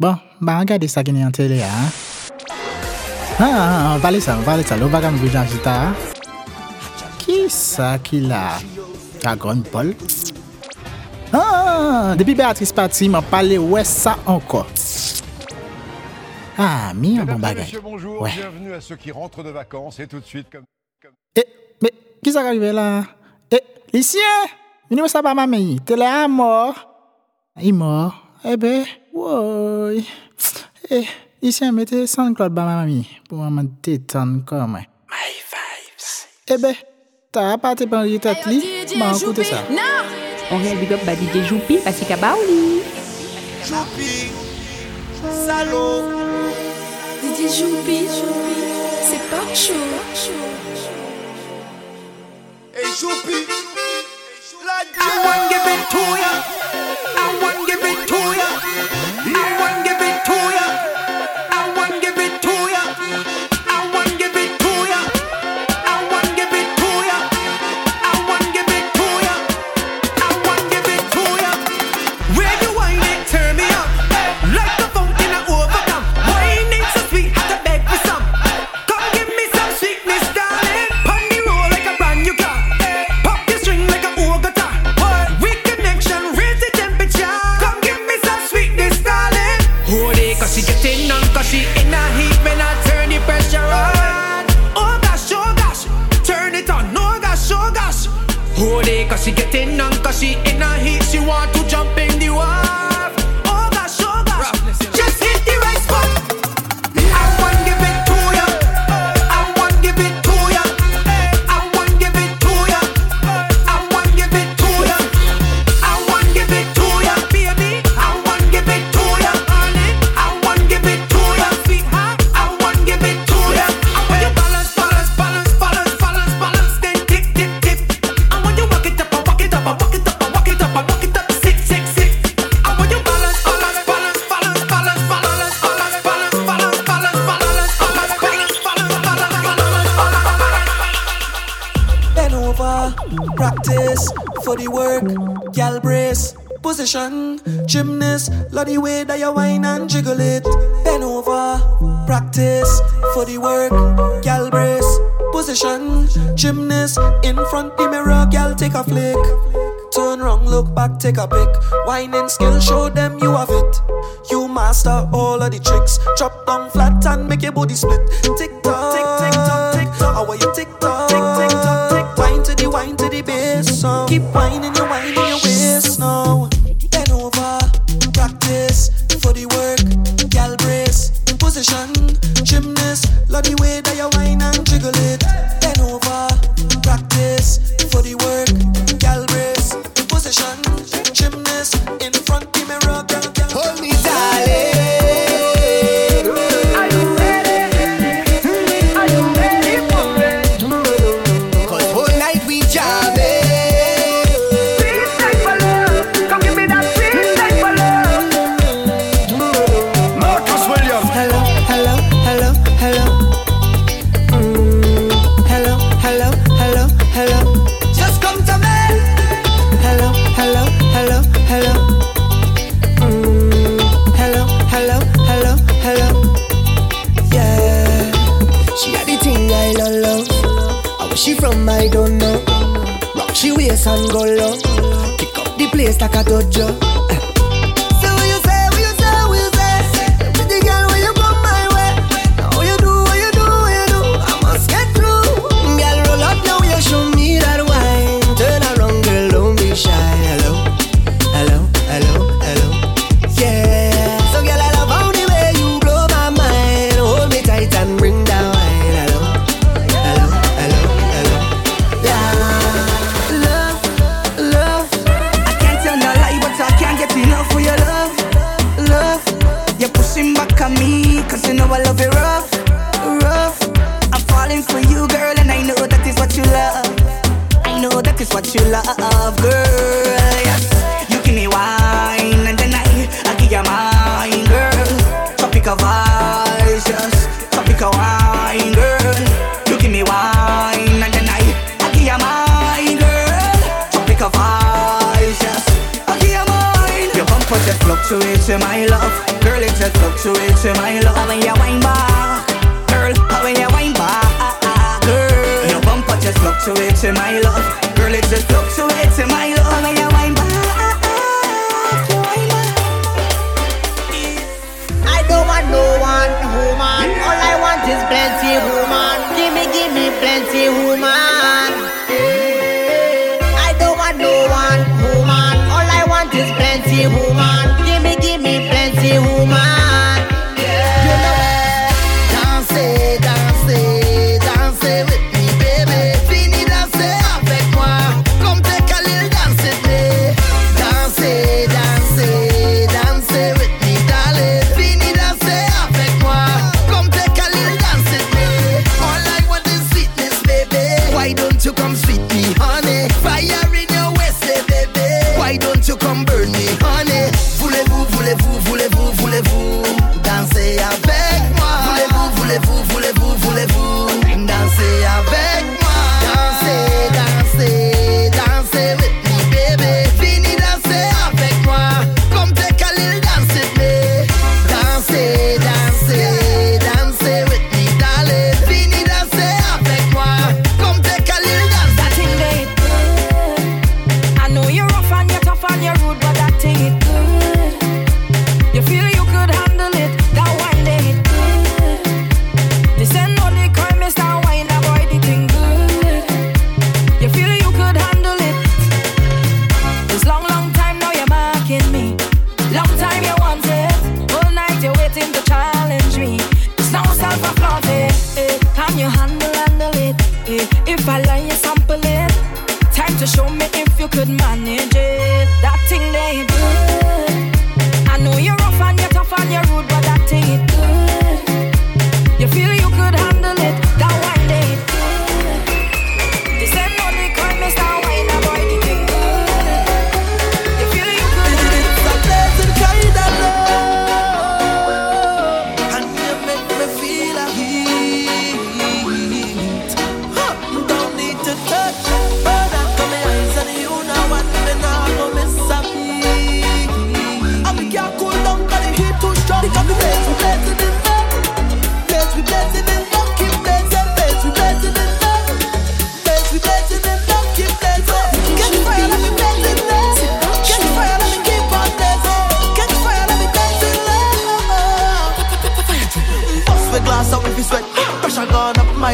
Bon, ba an gade sa gen yon tele ya. Ha, ha, ha, vale sa, vale sa, lo baga mou jan jita. Ki sa ki la? Dragon Ball? Ha, ha, depi Beatrice pati, m'a pale wè sa anko. Ha, mi an bon bagay. messieurs, bonjour. Ouais. Bienvenue à ceux qui rentrent de vacances et tout de suite comme. comme- E, me, ki sa ka rive la? E, lisyen, vini wè sa pa mame yi, tele a mor. I mor, ebe, woy. E, lisyen, mette SoundCloud ba mame yi, pou maman detan kome. My vibes. Ebe, ta apate pan ritat li, ma an koute sa. On vient big up ba DJ Joupi, pasi ka ba ou li. Choupi, salaud, DJ Joupi, c'est pas chaud. et choupi. I want give it to ya. I want give it to ya. Cause she getting on, cause she in a heat when I turn the pressure on. Oh gosh, oh gosh, turn it on, oh gosh, oh gosh. Hold it, cause she getting on, cause she in a heat, she want to jump in work, gal brace, position, gymnast, love the way that you whine and jiggle it. Bend over, practice for the work, gal brace, position, gymnast, in front the mirror, gal take a flick. Turn round, look back, take a pic. Whining skill, show them you have it. You master all of the tricks. Drop down flat and make your body split. Tick tock, tick tick tock, tick tock. How are you tick tock, tick tick you your waist now. Over, practice for the work. Gal brace, position, gymnast. Love the way that you know I love you rough, rough. I'm falling for you, girl, and I know that is what you love. I know that is what you love, girl. to it, to my love. When you wine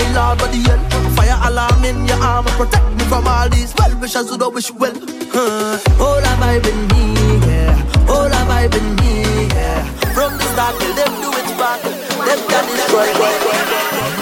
my lord, but the hell. Fire alarm in your arm, protect me from all these well wishers who don't wish well. Uh, all have I been me, yeah. All have I been me, yeah. From the start till them do it back, them can destroy.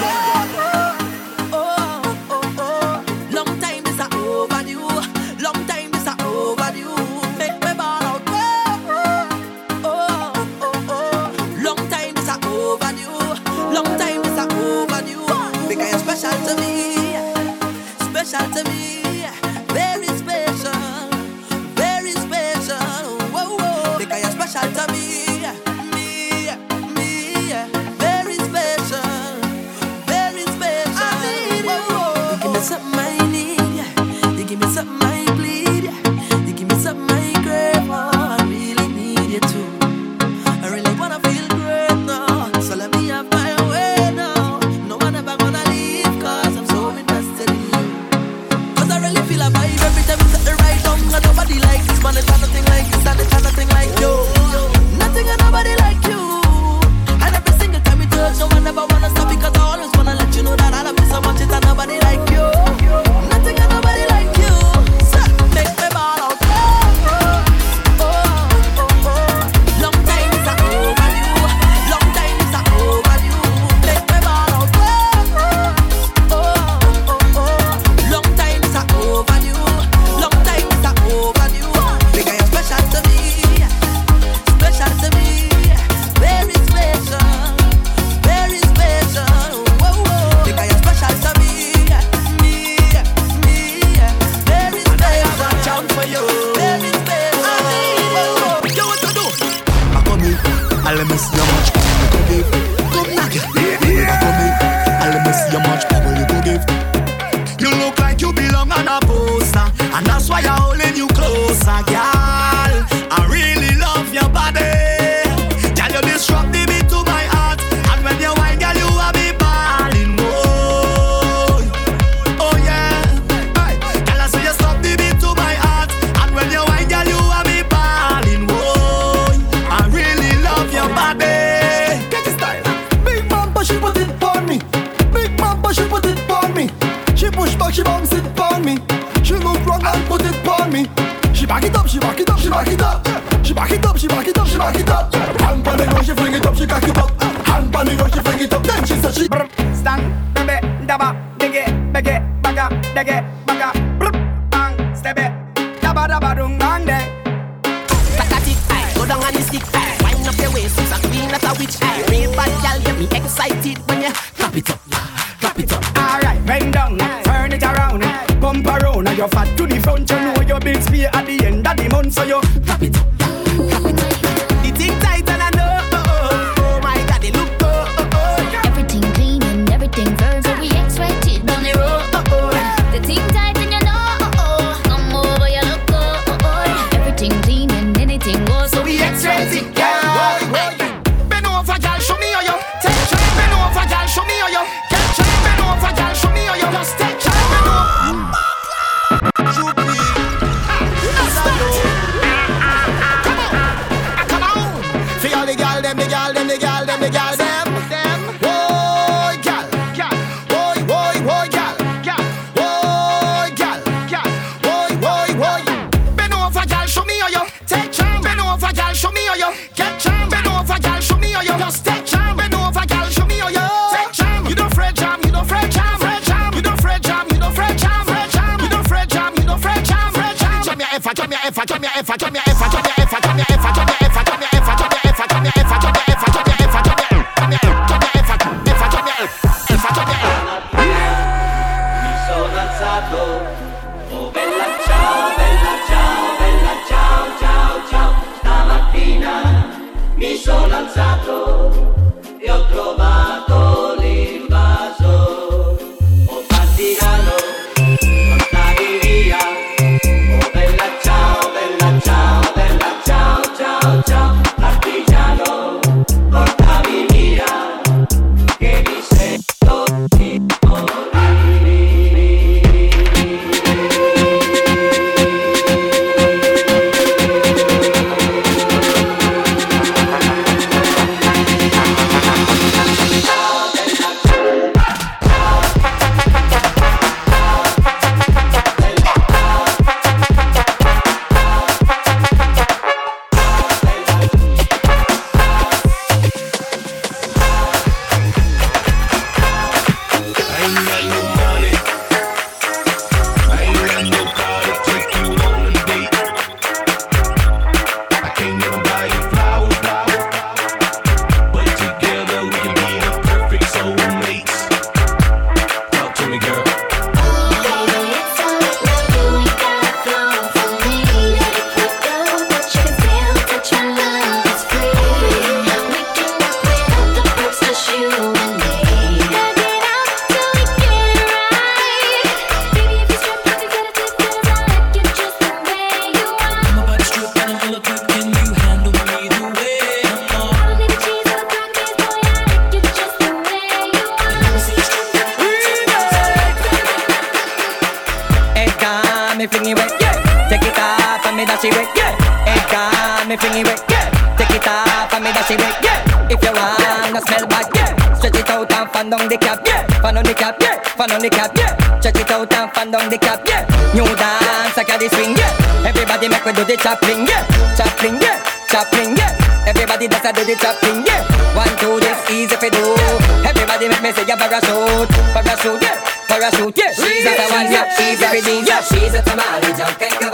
Dege, baga, dege, baga, blup, bang, stebe, daba daba dung bang de. Takat it, aye, go down on the stick, aye. Wind up your waist, it's a queen, not a witch, aye. Real bad gal, get me excited when you clap it up, clap it up. Alright, bend down, turn it around, bump around, now you're fat to the front, you know your bills pay at the end of the month, so you clap it up. and down the cap, yeah. New dance, I got this swing, yeah. Everybody make me do the chapping, yeah. Chapping, yeah. Chapping, yeah. Everybody does I do the chapping, yeah. One, two, this easy for do. Everybody make me say, yeah, parachute, parachute, yeah. Parachute, yeah. She's a one, yeah. She's a yeah she's a tamale, jumping.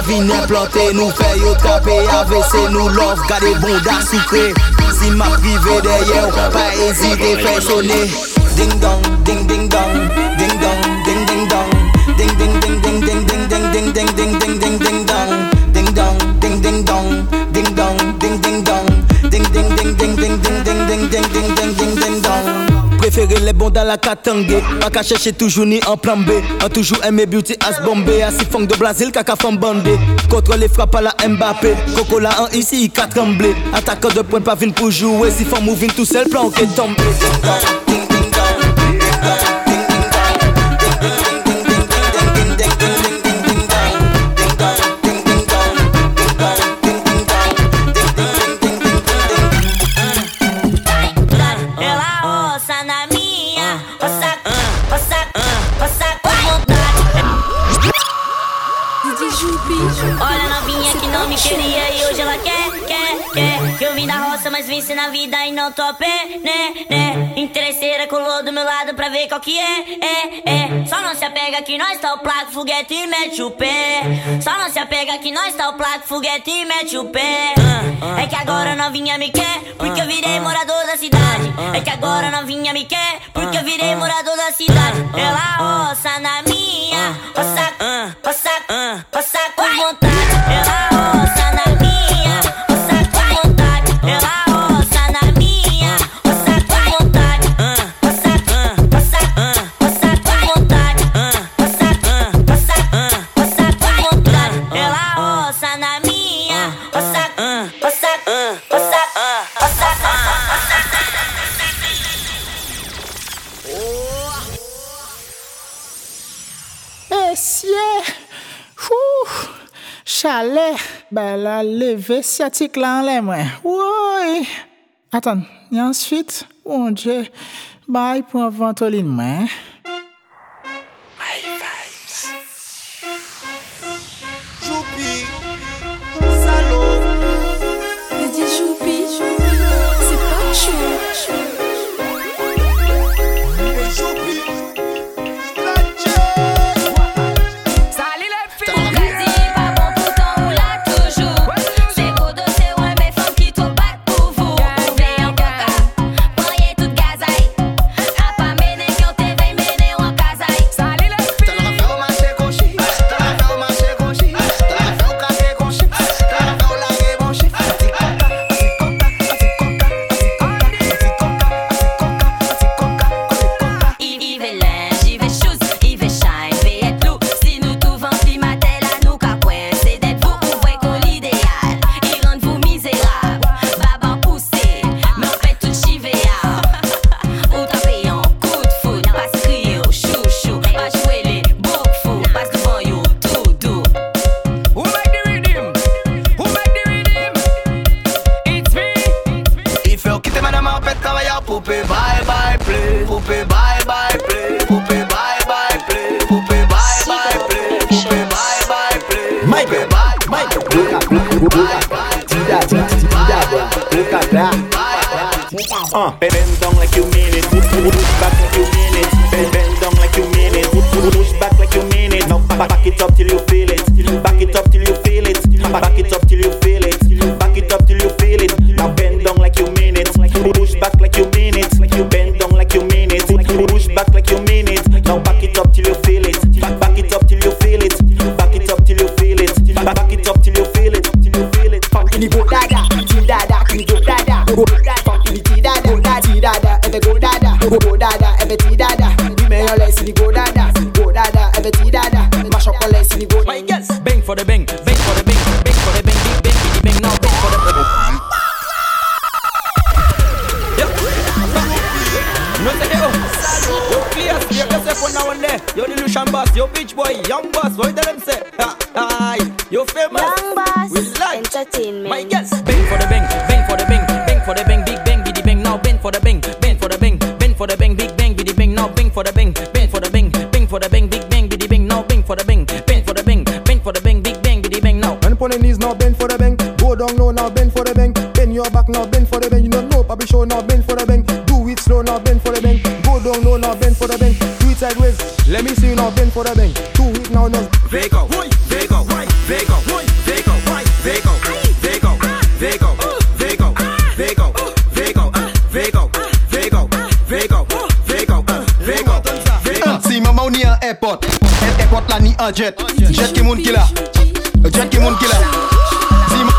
Avine plante nou fè yo trape Avese nou lov gade bonda soukre Si ma prive deye ou pa ezite fè sone Ding dong, ding ding dong Ding dong, ding ding dong Ding ding ding ding ding ding ding ding ding ding ding ding ding dong Ding dong, ding ding dong Ding dong, ding ding dong Ding ding ding ding ding ding ding ding ding ding ding Préféré les bons dans la katangue Pas qu'à chercher toujours ni en plan B. On toujours aimé beauty as bombé. Assis funk de Brésil kaka femme bandé. Contre les frappes à la Mbappé. Cocola en ici il qu'a tremblé. Attaquant de point pas vin pour jouer. Si femme ou tout seul plan qui queria e hoje ela quer quer Que eu vim da roça, mas vim na vida e não tô a pé, né, né? Interesseira colou do meu lado pra ver qual que é, é, é. Só não se apega que nós tá o placo, foguete e mete o pé. Só não se apega que nós tá o placo, foguete e mete o pé. É que agora novinha me quer, porque eu virei morador da cidade. É que agora novinha me quer, porque eu virei morador da cidade. Ela ossa na minha, ossa, ossa, ossa com vontade. Ela ossa na minha. chalet, ben la leve sciatique là en l'air, moi. Ouais. Attends, et ensuite, mon Dieu, bye pour un ventoline, moi. dada, dada, go dada, go dada, go dada, every go dada, go dada, every dada, we may see go dada, go dada, every dada, up all see go. My girls, bang for the bang, bang for the bang, bang for the bang, bang, bang, bang, bang now, bang for the. No young boss, what you them say? Ah, ah, yo famous. Young An jet, jet ki moun ki la. Jet ki moun ki la. Zima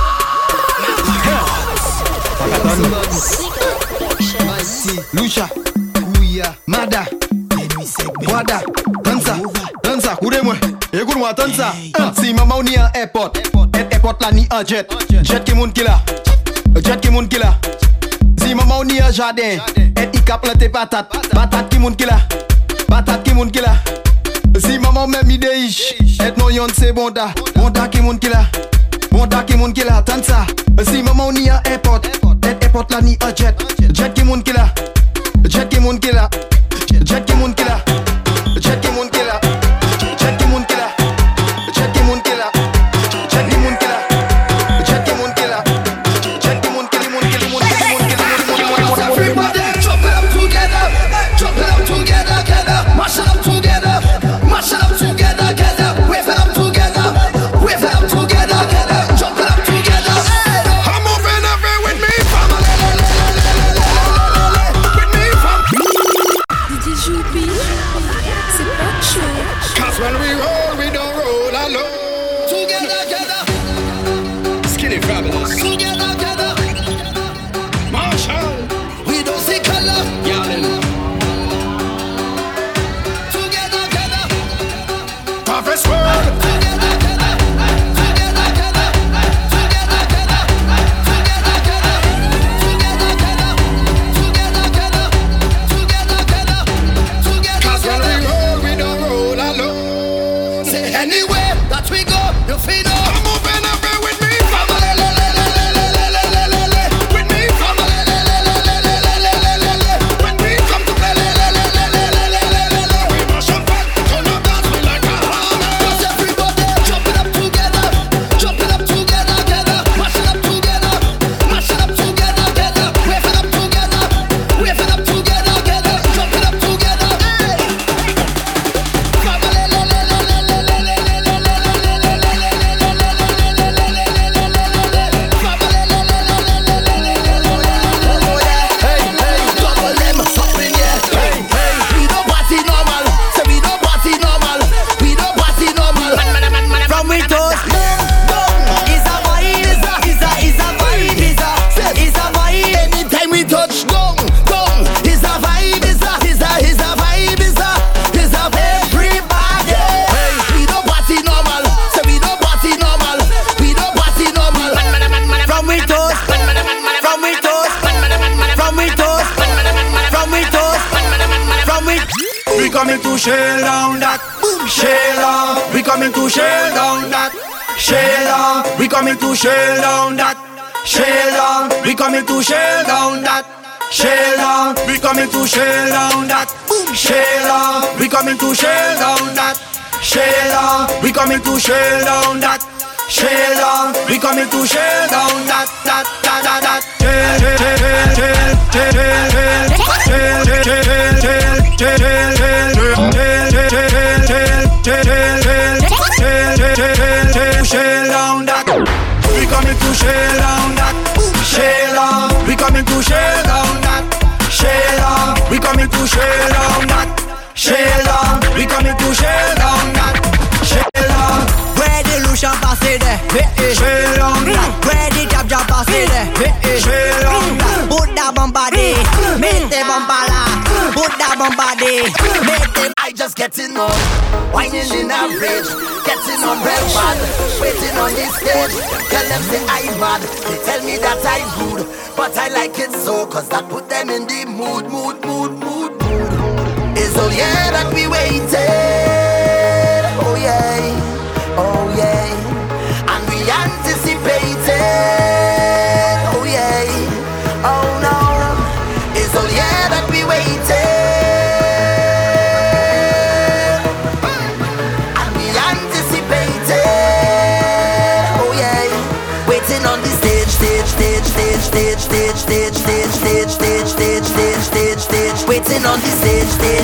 Pakatan Lusha Mada. Wada. Tansa Tansa koude mwen. E koun mwa tansa Si mama ou ni an airport. Et airport la ni an jet. Jet ki moun ki la. Jet ki moun ki la. Si mama ou ni an jaden Et i ka plante patat Patat ki moun ki la. Patat ki moun ki la. Si maman men mi deyish Et non yon se bonda Bonda ki moun ki la Bonda ki moun ki la Tan sa. Si maman ni an airport Et airport la ni an jet Jet ki moun ki la Jet ki moun ki la. to shell down that, shell down. We coming to shell down that, shell down. Where the Lucian pass it there, eh, down mm. that. Where the Jab Jab pass it mm. there, eh, down mm. that. Put that bomba there, make the bomba la. Put that bomba there, make the. I just getting on, whining in a rage, getting on red bad, waiting on this stage. Tell them say I mad, they tell me that I rude, but I like it so, cause that put them in the mood, mood, mood. All yeah that we waited, oh yeah, oh yeah, and we anticipated, oh yeah, oh no, it's all yeah that we waited, and we anticipated, oh yeah, waiting on the stage, stage, stage, stage, stage, stage, stage, stage, stage, stage, stage, stage, stage, stage, waiting on the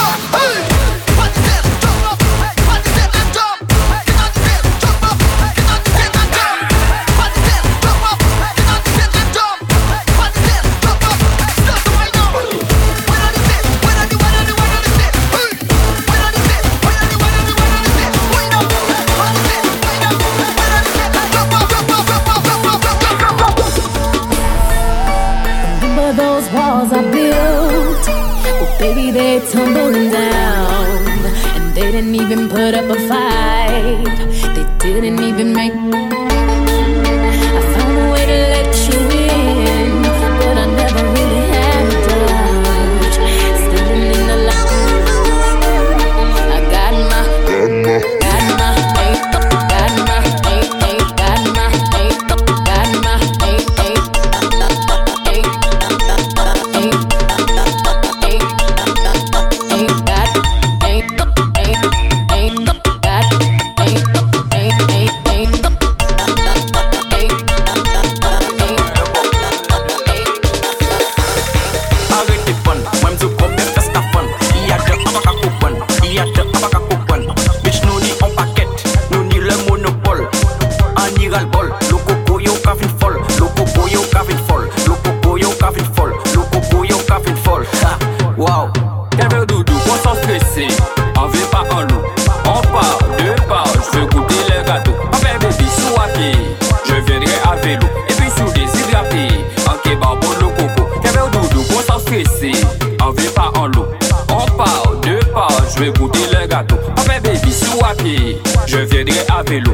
Hey! À vélo,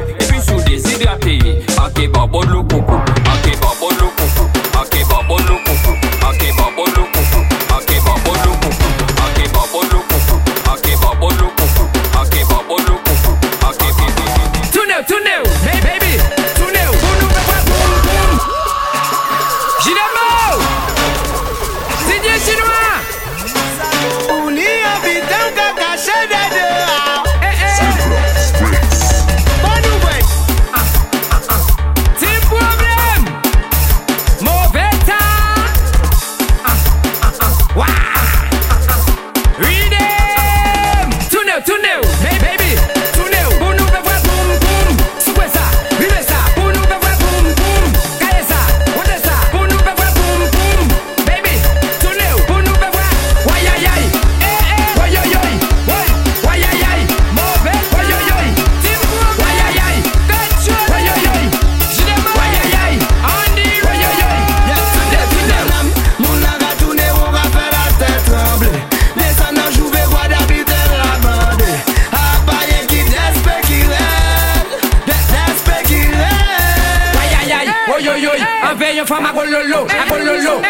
veille femme à bololo, à à à à à à à à à à à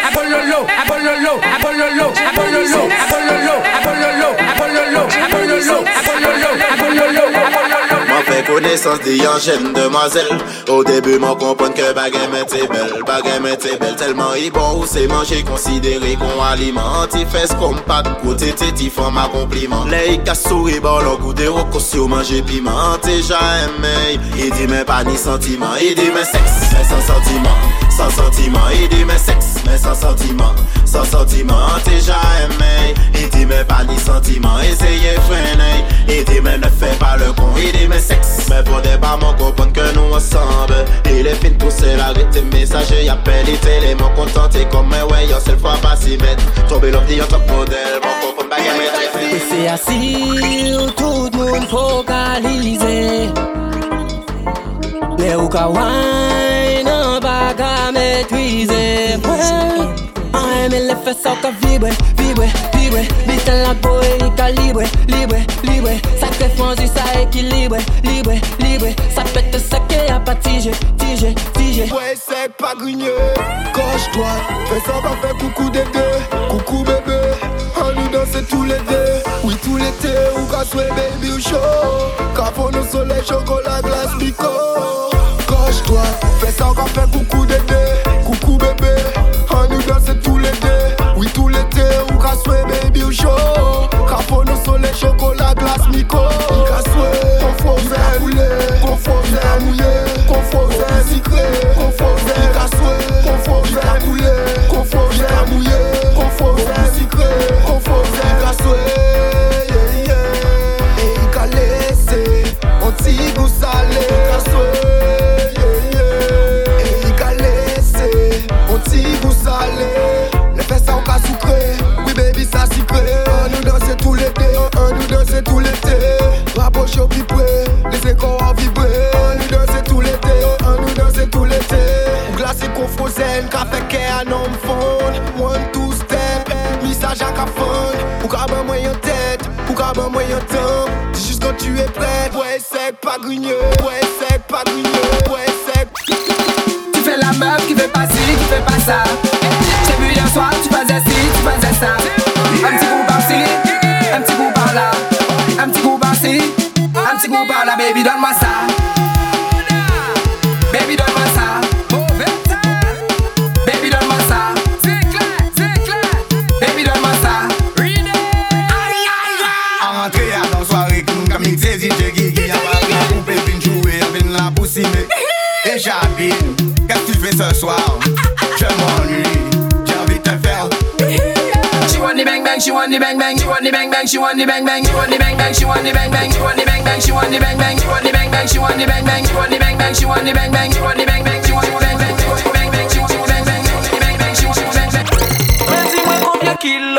à fait connaissance des demoiselle Au début m'en comprendre que baguette était belle Baguette était belle tellement il bon ou c'est manger considéré qu'on fait ce qu'on pas de côté t'es Les cas souris bon le goût des rocos manger T'es jamais Il dit mais pas ni sentiment Il dit mais sexe mais sans sentiment Sans sentiment. Il dit mais sexe mais sans sentiment. Sans sentiment T'es jamais Il dit mais pas ni sentiment. Essayez freiner. Il dit mais ne fais pas le con. Il dit mais sexe Mais pour des bas mon comprendre que nous ensemble Il est fin de pousser la tes messager Y'appelle les télé mon contenté comme mais ouais seule fois pas s'y mettre Tomber dit en top modèle Mon comprendre maîtrise Et c'est assis où tout le monde focalisé Les ou à reme le fè sa ka vibre, vibre, vibre Biten la e ka libre, libre, libre Sa ke fonzi sa ekilibre, libre, libre Sa pète seke a pa tije, tije, tije Ouais, c'est pas grigné. Coche-toi, fais ça, va faire coucou des deux. Coucou bébé, on nous danse tous les deux. Oui, tout l'été, ou baby ou chaud. Cafon au soleil, chocolat, glace, bico. Coche-toi, fais ça, va faire coucou des deux. Coucou bébé, moyen temps. Dis juste quand tu es prêt, ouais c'est pas grigné, ouais c'est pas grigné, ouais c'est Tu fais la meuf qui fait pas ci, qui fait pas ça. J'ai vu hier soir, tu faisais ci, tu faisais ça. Un petit coup par-ci, un petit coup par-là. Un petit coup par-ci, un petit coup par-là, baby, donne-moi ça. Bang bang, she want the bang bang, she want the bang bang, she want the bang bang, she want the bang bang, she want the bang bang, she want the bang bang, she want the bang bang, she want the bang bang, she want the bang bang, she want the bang bang, she want the bang bang, she want the bang bang, she want the bang bang, she want the bang bang, she want the bang bang, she want the bang bang, she want the bang bang. Men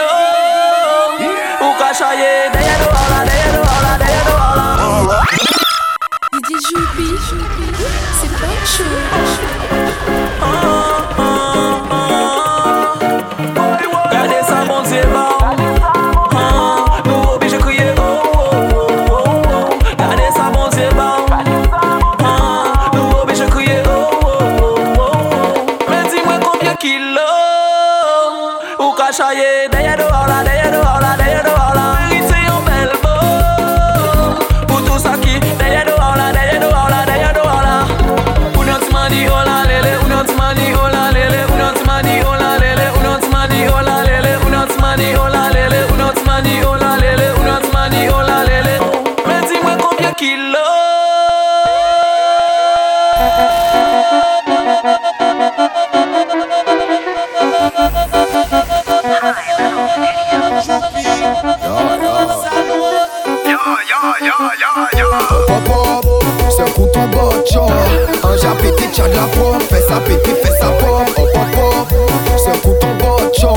japété, de la pop Fais ça péter, fais ça pop Oh, oh, oh. pop pop, c'est coup oh, ton bocho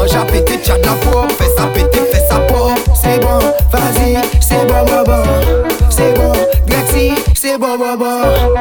Un japété, tcha de la pop Fais ça péter, fais ça pop C'est bon, vas-y, c'est bon, bon, bon. C'est bon, Glexi, c'est bon, bon, bon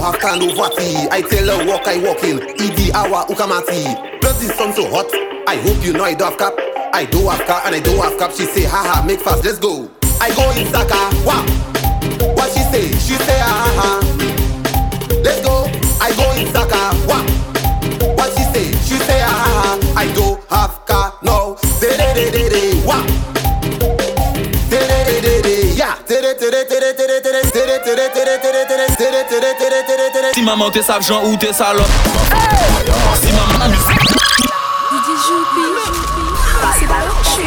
me But I don't have time over tea I tell her walk, I walk in. Idi awa ukamati. Plus the sun so hot. I hope you know I do have cap. I do have car and I do have cap. She say haha make fast let's go. I go in Saka wow maman te sap jan ou te salop. Si maman Didi Joupi Pase balon chou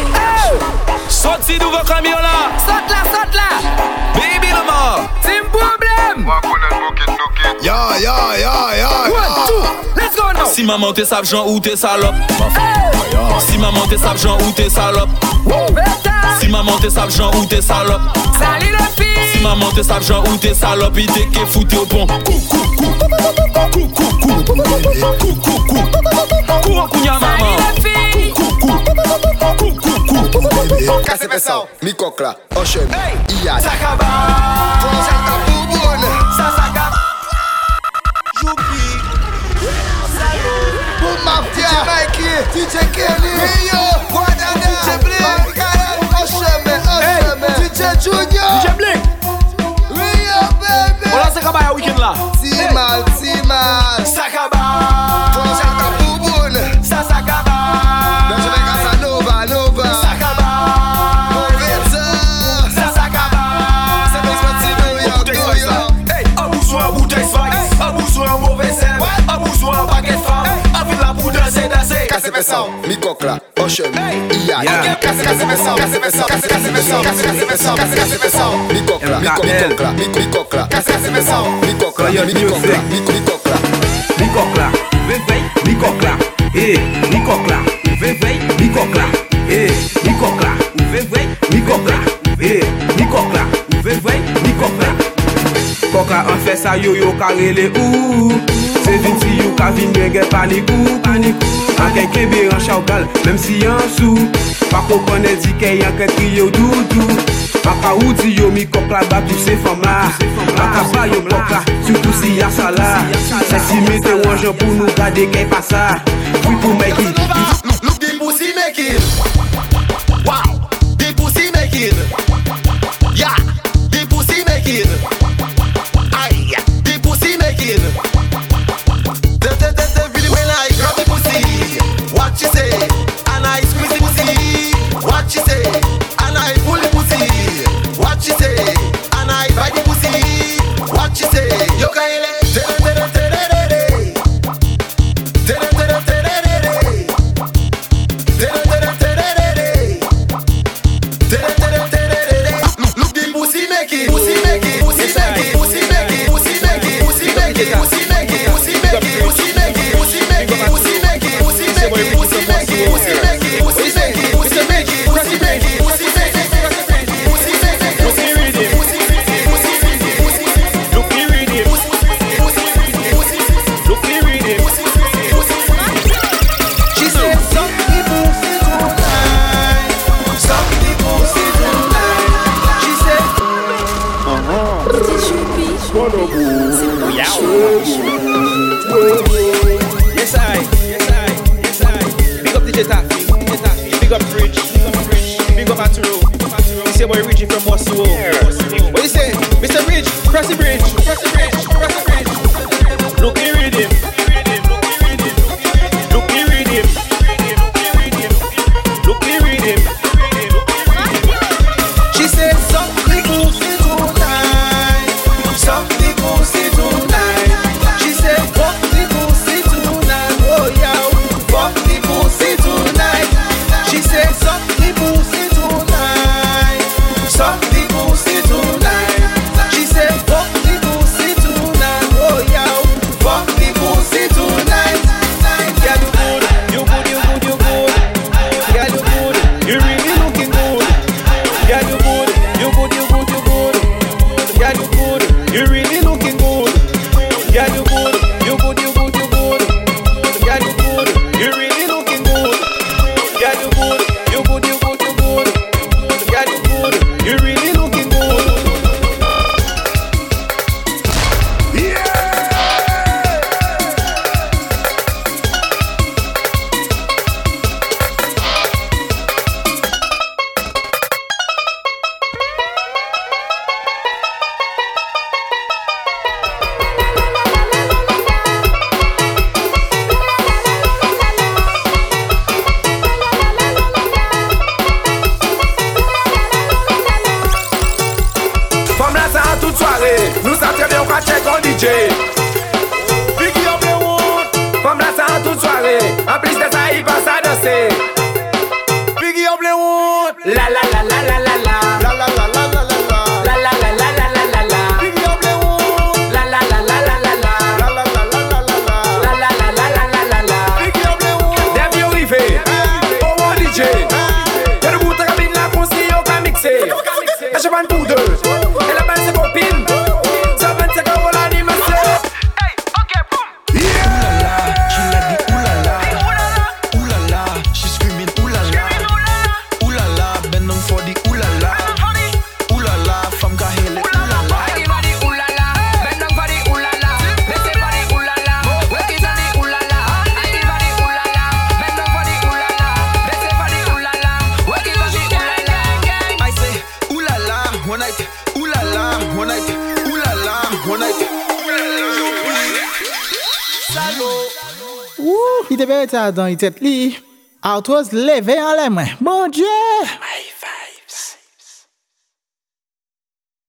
Sot si nouvo kamyon la. Sot la, sot la. Baby maman Tim problem. Wakonet boket noket Ya, ya, ya, ya. One, two. Si maman t'es sable, Jean ou t'es salope. Si maman t'es sable, Jean ou t'es salope. Si maman t'es sable, Jean ou t'es salope. Salut les filles. Si maman t'es sable, Jean ou t'es salope, il t'est qu'est foutu au pont. Cou, cou, cou. Cou, cou, cou. Cou, cou, cou. Cou en cugna maman. Kase pe sa, mi kok la, Ocean, Iyad Sakaba Santa Bouboun Sasaka DJ Kelly. Yo. Guadana DJ Blink Ocean, Ocean DJ Junior. DJ Blink Rio baby. On lance Sakaba weekend là. Timal, Timal pesão, me cocla, oxe, ia, ia, caça, caça pesão, caça pesão, caça caça pesão, caça caça pesão, caça caça pesão, me cocla, me cocla, me cocla, caça caça pesão, me cocla, me cocla, me cocla, me cocla, me e cocla, me cocla. Kokla an yo yo ou Se vin si yo ka vin Anke klebe an chaw kal, menm si an sou Bako konen dike yanke kriyo doudou Baka ou di yo mi kok la bak tou se fam la Baka ba yo blok la, soutou si yasa la Se si mete wanjan pou nou gade key pasa Fwi pou make it Look di pousi make it Wow, di pousi make it Yes I, yes I, yes I. Big up DJ Taffy, DJ Taffy. Big up Rich, big up Rich. Big up Aturo. This boy Richie from Moscow. What you say, Mr. Rich? Cross the bridge, dan yi tet li, artroz leve an le mwen. Bon Dje!